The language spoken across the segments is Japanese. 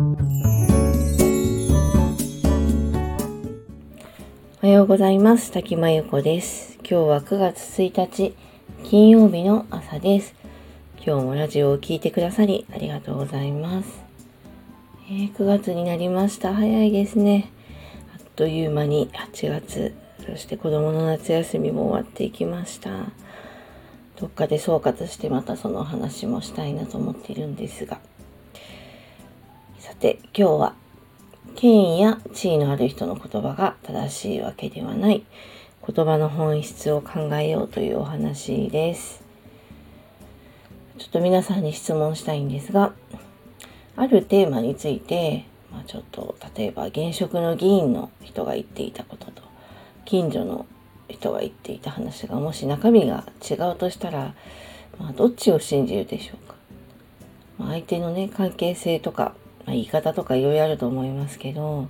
おはようございます。滝真由子です。今日は9月1日金曜日の朝です。今日もラジオを聴いてくださりありがとうございます。えー、9月になりました。早いですね。あっという間に8月、そして子供の夏休みも終わっていきました。どっかで総括してまたその話もしたいなと思っているんですが。さて、今日は権威や地位のある人の言葉が正しいわけではない。言葉の本質を考えようというお話です。ちょっと皆さんに質問したいんですが、あるテーマについて、まあ、ちょっと例えば現職の議員の人が言っていたことと近所の人が言っていた話がもし中身が違うとしたら、まあ、どっちを信じるでしょうか、まあ、相手のね関係性とか、言い方とかいろいろあると思いますけど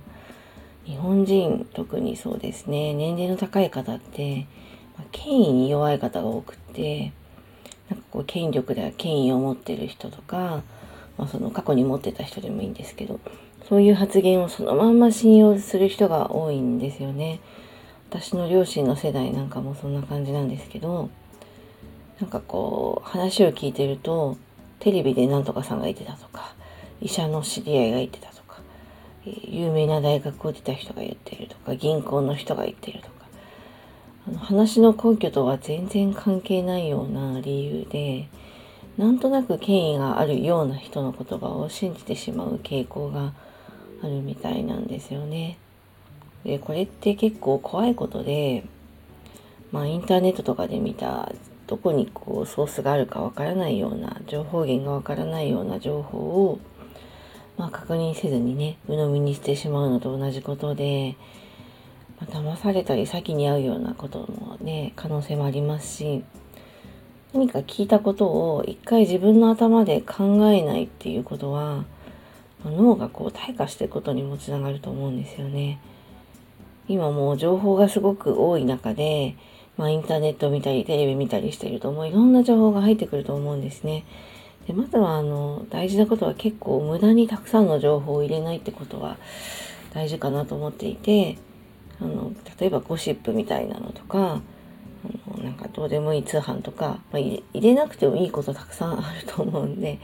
日本人特にそうですね年齢の高い方って、まあ、権威に弱い方が多くってなんかこう権力では権威を持ってる人とか、まあ、その過去に持ってた人でもいいんですけどそういう発言をそのまんま信用する人が多いんですよね。私の両親の世代なんかもそんな感じなんですけどなんかこう話を聞いてるとテレビでなんとかさんが言ってたとか医者の知り合いが言ってたとか有名な大学を出た人が言っているとか銀行の人が言ってるとかあの話の根拠とは全然関係ないような理由でなんとなく権威があるような人の言葉を信じてしまう傾向があるみたいなんですよね。でこれって結構怖いことで、まあ、インターネットとかで見たどこにこうソースがあるかわからないような情報源がわからないような情報を、まあ、確認せずにね鵜呑みにしてしまうのと同じことで、まあ、騙されたり先に会うようなこともね可能性もありますし何か聞いたことを一回自分の頭で考えないっていうことは脳がこう退化していくことにもつながると思うんですよね。今もう情報がすごく多い中で、まあ、インターネット見たりテレビ見たりしてるともういろんな情報が入ってくると思うんですね。でまずはあの大事なことは結構無駄にたくさんの情報を入れないってことは大事かなと思っていてあの例えばゴシップみたいなのとかあのなんかどうでもいい通販とか、まあ、入れなくてもいいことたくさんあると思うんで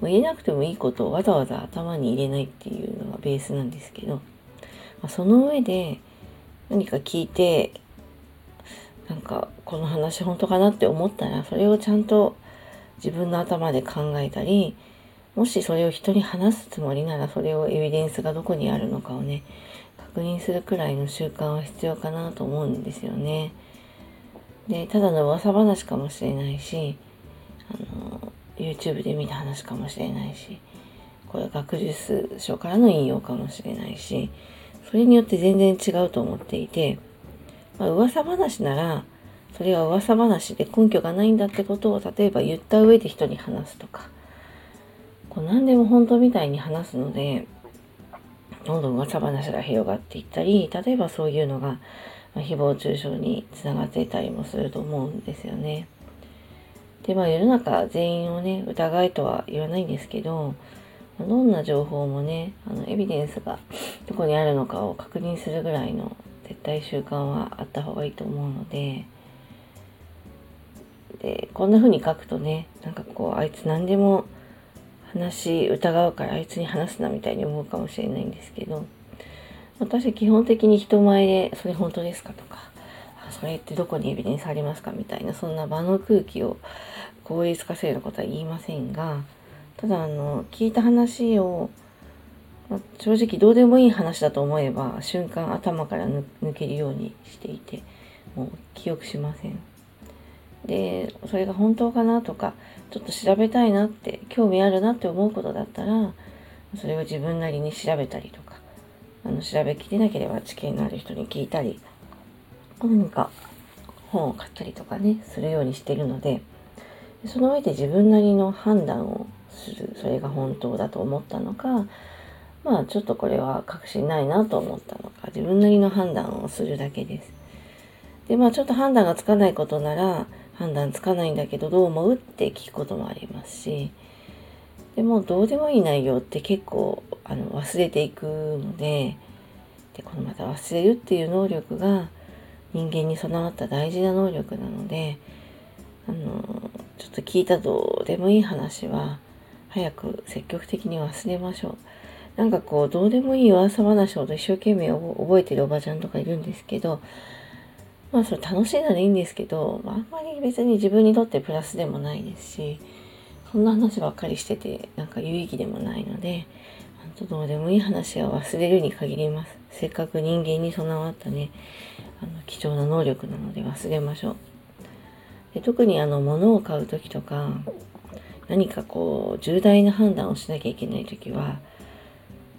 もう入れなくてもいいことをわざわざ頭に入れないっていうのがベースなんですけど、まあ、その上で何か聞いてなんかこの話本当かなって思ったらそれをちゃんと自分の頭で考えたりもしそれを人に話すつもりならそれをエビデンスがどこにあるのかをね確認するくらいの習慣は必要かなと思うんですよね。でただの噂話かもしれないしあの YouTube で見た話かもしれないしこれ学術書からの引用かもしれないしそれによって全然違うと思っていて、まあ、噂話なら、それは噂話で根拠がないんだってことを例えば言った上で人に話すとか、こう何でも本当みたいに話すので、どんどん噂話が広がっていったり、例えばそういうのが、誹謗中傷につながっていたりもすると思うんですよね。で、まあ世の中全員をね、疑いとは言わないんですけど、どんな情報もね、あのエビデンスがどこにあるのかを確認するぐらいの絶対習慣はあった方がいいと思うので、で、こんな風に書くとね、なんかこう、あいつ何でも話疑うからあいつに話すなみたいに思うかもしれないんですけど、私は基本的に人前でそれ本当ですかとか、それってどこにエビデンスありますかみたいな、そんな場の空気を効率化せるようなことは言いませんが、ただあの聞いた話を、ま正直どうでもいい話だと思えば瞬間頭から抜けるようにしていてもう記憶しません。でそれが本当かなとかちょっと調べたいなって興味あるなって思うことだったらそれを自分なりに調べたりとかあの調べきれなければ知見のある人に聞いたり何か本を買ったりとかねするようにしてるのでその上で自分なりの判断をするそれが本当だと思ったのかまあちょっとこれは確信ないなと思ったのか自分なりの判断をするだけです。でまあちょっと判断がつかないことなら判断つかないんだけどどう思う？って聞くこともありますし。でもどうでもいい内容って結構あの忘れていくので。でこのまた忘れるっていう能力が人間に備わった大事な能力なので。あのちょっと聞いたどうでもいい話は早く積極的に忘れましょう。なんかこうどうでもいい噂話ほど一生懸命覚えてるおばちゃんとかいるんですけどまあそれ楽しいならいいんですけど、まあ、あんまり別に自分にとってプラスでもないですしそんな話ばっかりしててなんか有意義でもないので本当どうでもいい話は忘れるに限ります。せっかく人間に備わったねあの貴重な能力なので忘れましょう。で特にあの物を買う時とか何かこう重大な判断をしなきゃいけない時は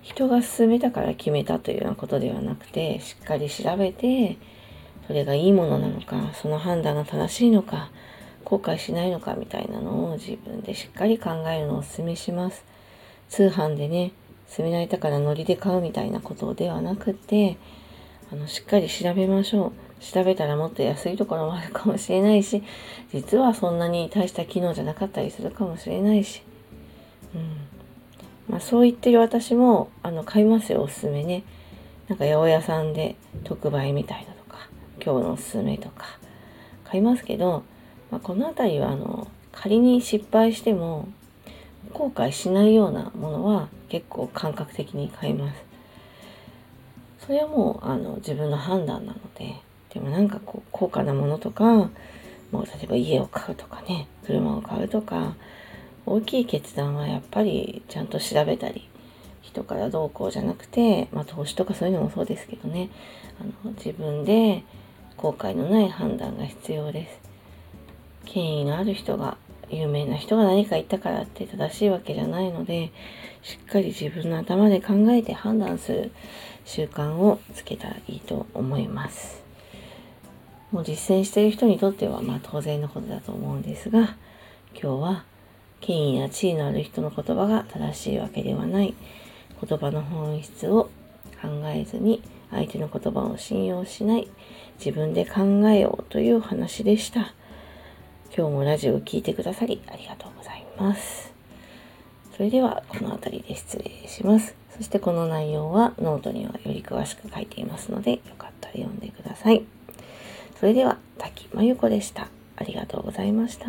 人が勧めたから決めたというようなことではなくてしっかり調べてそれがいいものなのかその判断が正しいのか後悔しないのかみたいなのを自分でしっかり考えるのをお勧めします。通販でね勧められたからノリで買うみたいなことではなくてあのしっかり調べましょう。調べたらもっと安いところもあるかもしれないし実はそんなに大した機能じゃなかったりするかもしれないし、うん。まあ、そう言ってる私もあの買いますよおすすめね。なんか八百屋さんで特売みたいな今日のおすすめとか買いますけど、まあ、この辺りはあの仮に失敗しても後悔しないようなものは結構感覚的に買います。それはもうあの自分の判断なのででもなんかこう高価なものとかもう例えば家を買うとかね車を買うとか大きい決断はやっぱりちゃんと調べたり人からどうこうじゃなくて、まあ、投資とかそういうのもそうですけどねあの自分で後悔のない判断が必要です。権威のある人が有名な人が何か言ったからって正しいわけじゃないのでしっかり自分の頭で考えて判断する習慣をつけたらいいと思います。もう実践している人にとってはまあ当然のことだと思うんですが今日は権威や地位のある人の言葉が正しいわけではない言葉の本質を考えずに相手の言葉を信用しない自分で考えようという話でした。今日もラジオを聴いてくださりありがとうございます。それではこの辺りで失礼します。そしてこの内容はノートにはより詳しく書いていますのでよかったら読んでください。それでは滝真由子でした。ありがとうございました。